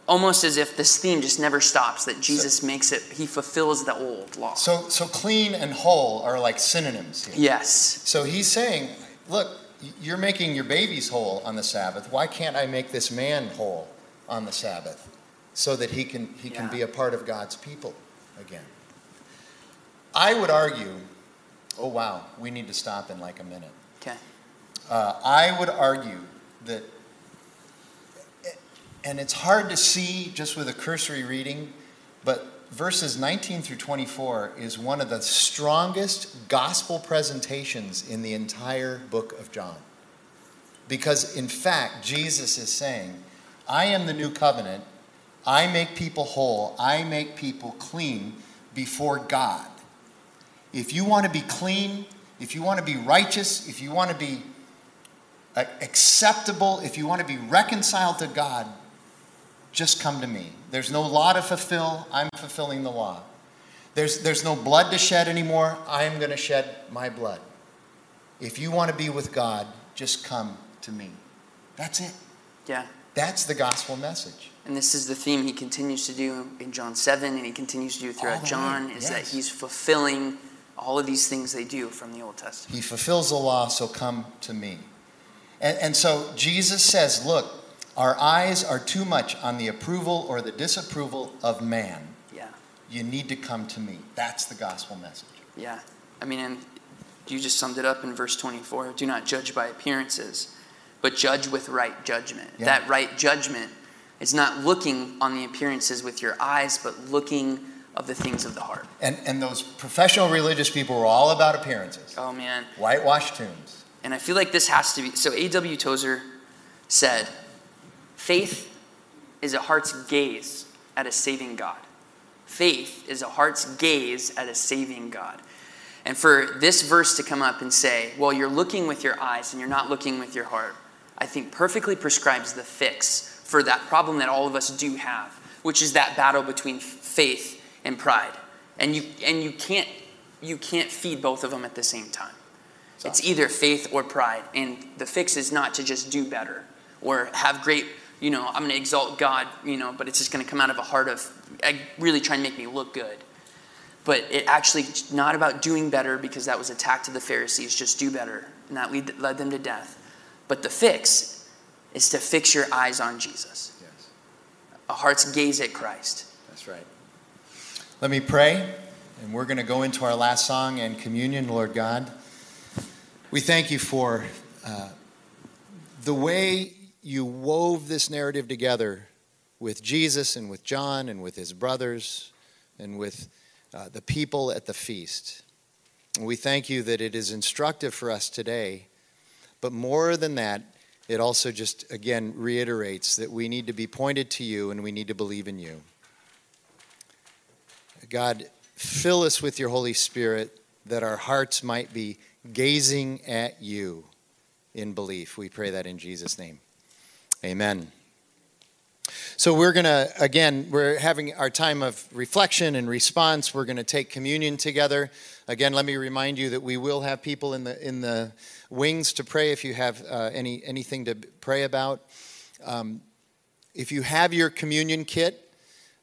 almost as if this theme just never stops that Jesus makes it he fulfills the old law. So, so clean and whole are like synonyms here. Yes. So he's saying, look, you're making your babies whole on the Sabbath. Why can't I make this man whole on the Sabbath so that he can, he can be a part of God's people again? I would argue, oh wow, we need to stop in like a minute. Okay. Uh, I would argue that, and it's hard to see just with a cursory reading, but verses 19 through 24 is one of the strongest gospel presentations in the entire book of John. Because in fact, Jesus is saying, I am the new covenant. I make people whole. I make people clean before God. If you want to be clean, if you want to be righteous, if you want to be uh, acceptable, if you want to be reconciled to God, just come to me. There's no law to fulfill. I'm fulfilling the law. There's, there's no blood to shed anymore. I'm going to shed my blood. If you want to be with God, just come to me. That's it. Yeah. That's the gospel message. And this is the theme he continues to do in John 7 and he continues to do throughout John way, is that he's fulfilling all of these things they do from the Old Testament. He fulfills the law, so come to me. And, and so Jesus says, Look, our eyes are too much on the approval or the disapproval of man. Yeah. You need to come to me. That's the gospel message. Yeah. I mean, and you just summed it up in verse 24. Do not judge by appearances, but judge with right judgment. Yeah. That right judgment is not looking on the appearances with your eyes, but looking of the things of the heart. And, and those professional religious people were all about appearances, Oh, man. whitewashed tombs. And I feel like this has to be. So A.W. Tozer said, faith is a heart's gaze at a saving God. Faith is a heart's gaze at a saving God. And for this verse to come up and say, well, you're looking with your eyes and you're not looking with your heart, I think perfectly prescribes the fix for that problem that all of us do have, which is that battle between faith and pride. And you, and you, can't, you can't feed both of them at the same time. It's either faith or pride. And the fix is not to just do better or have great, you know, I'm going to exalt God, you know, but it's just going to come out of a heart of uh, really trying to make me look good. But it actually not about doing better because that was attack to the Pharisees, just do better. And that lead, led them to death. But the fix is to fix your eyes on Jesus, Yes, a heart's gaze at Christ. that's right. Let me pray, and we're going to go into our last song and communion, Lord God. We thank you for uh, the way you wove this narrative together with Jesus and with John and with his brothers and with uh, the people at the feast. And we thank you that it is instructive for us today, but more than that, it also just again reiterates that we need to be pointed to you and we need to believe in you. God, fill us with your Holy Spirit that our hearts might be gazing at you in belief. We pray that in Jesus' name. Amen. So we're going to, again, we're having our time of reflection and response. We're going to take communion together. Again, let me remind you that we will have people in the, in the wings to pray if you have uh, any, anything to pray about. Um, if you have your communion kit,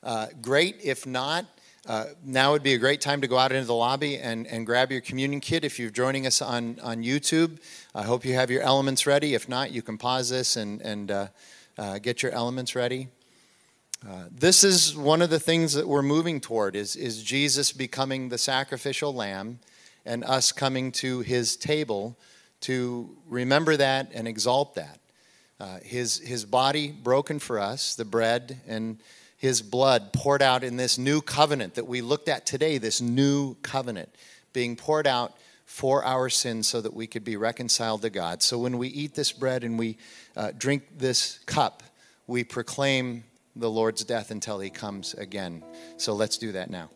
uh, great. If not, uh, now would be a great time to go out into the lobby and, and grab your communion kit. If you're joining us on, on YouTube, I hope you have your elements ready. If not, you can pause this and, and uh, uh, get your elements ready. Uh, this is one of the things that we're moving toward is, is Jesus becoming the sacrificial lamb and us coming to his table to remember that and exalt that. Uh, his, his body broken for us, the bread, and his blood poured out in this new covenant that we looked at today, this new covenant being poured out for our sins so that we could be reconciled to God. So when we eat this bread and we uh, drink this cup, we proclaim the Lord's death until he comes again. So let's do that now.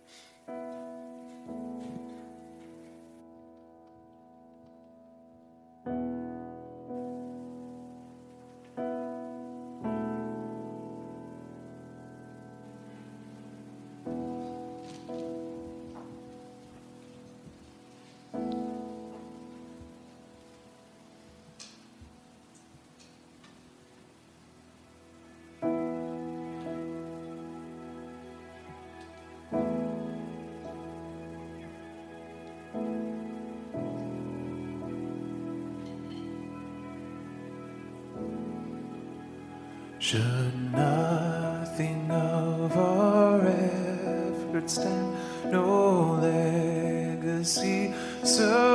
Should nothing of our effort stand, no legacy survive,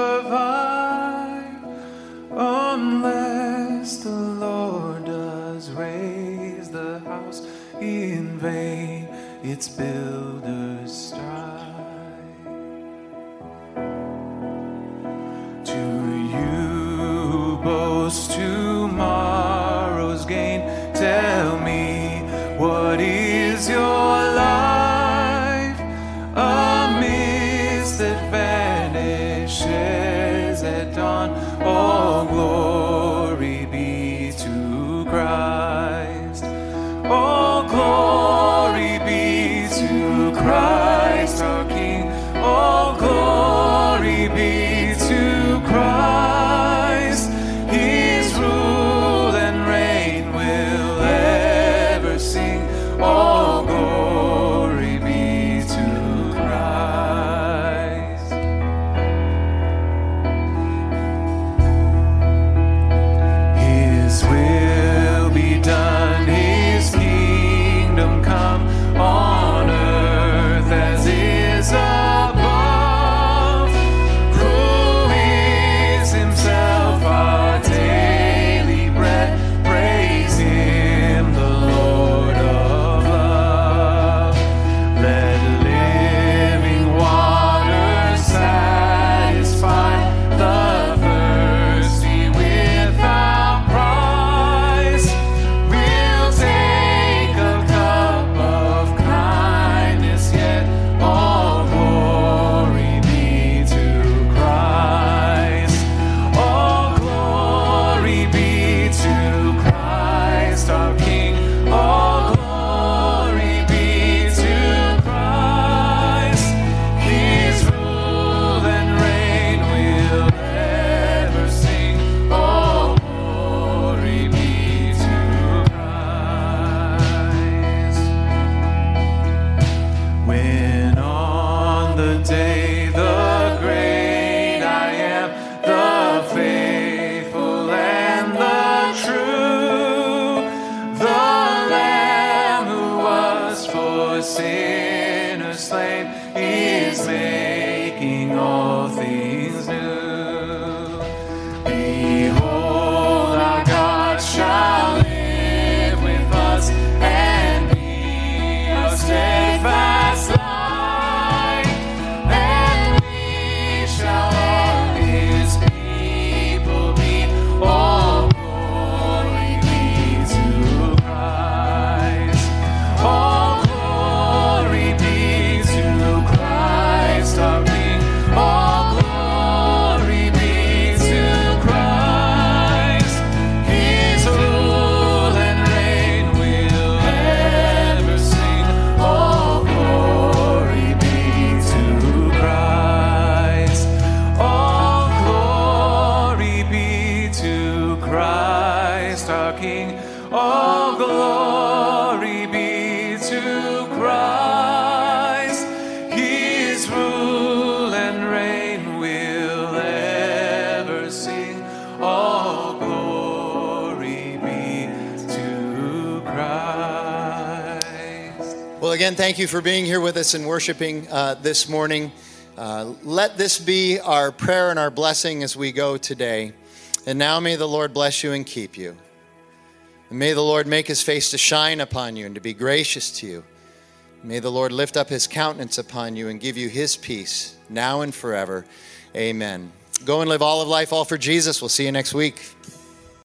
unless the Lord does raise the house in vain, it's built. you for being here with us and worshiping uh, this morning. Uh, let this be our prayer and our blessing as we go today. And now may the Lord bless you and keep you. And may the Lord make his face to shine upon you and to be gracious to you. May the Lord lift up his countenance upon you and give you his peace now and forever. Amen. Go and live all of life, all for Jesus. We'll see you next week.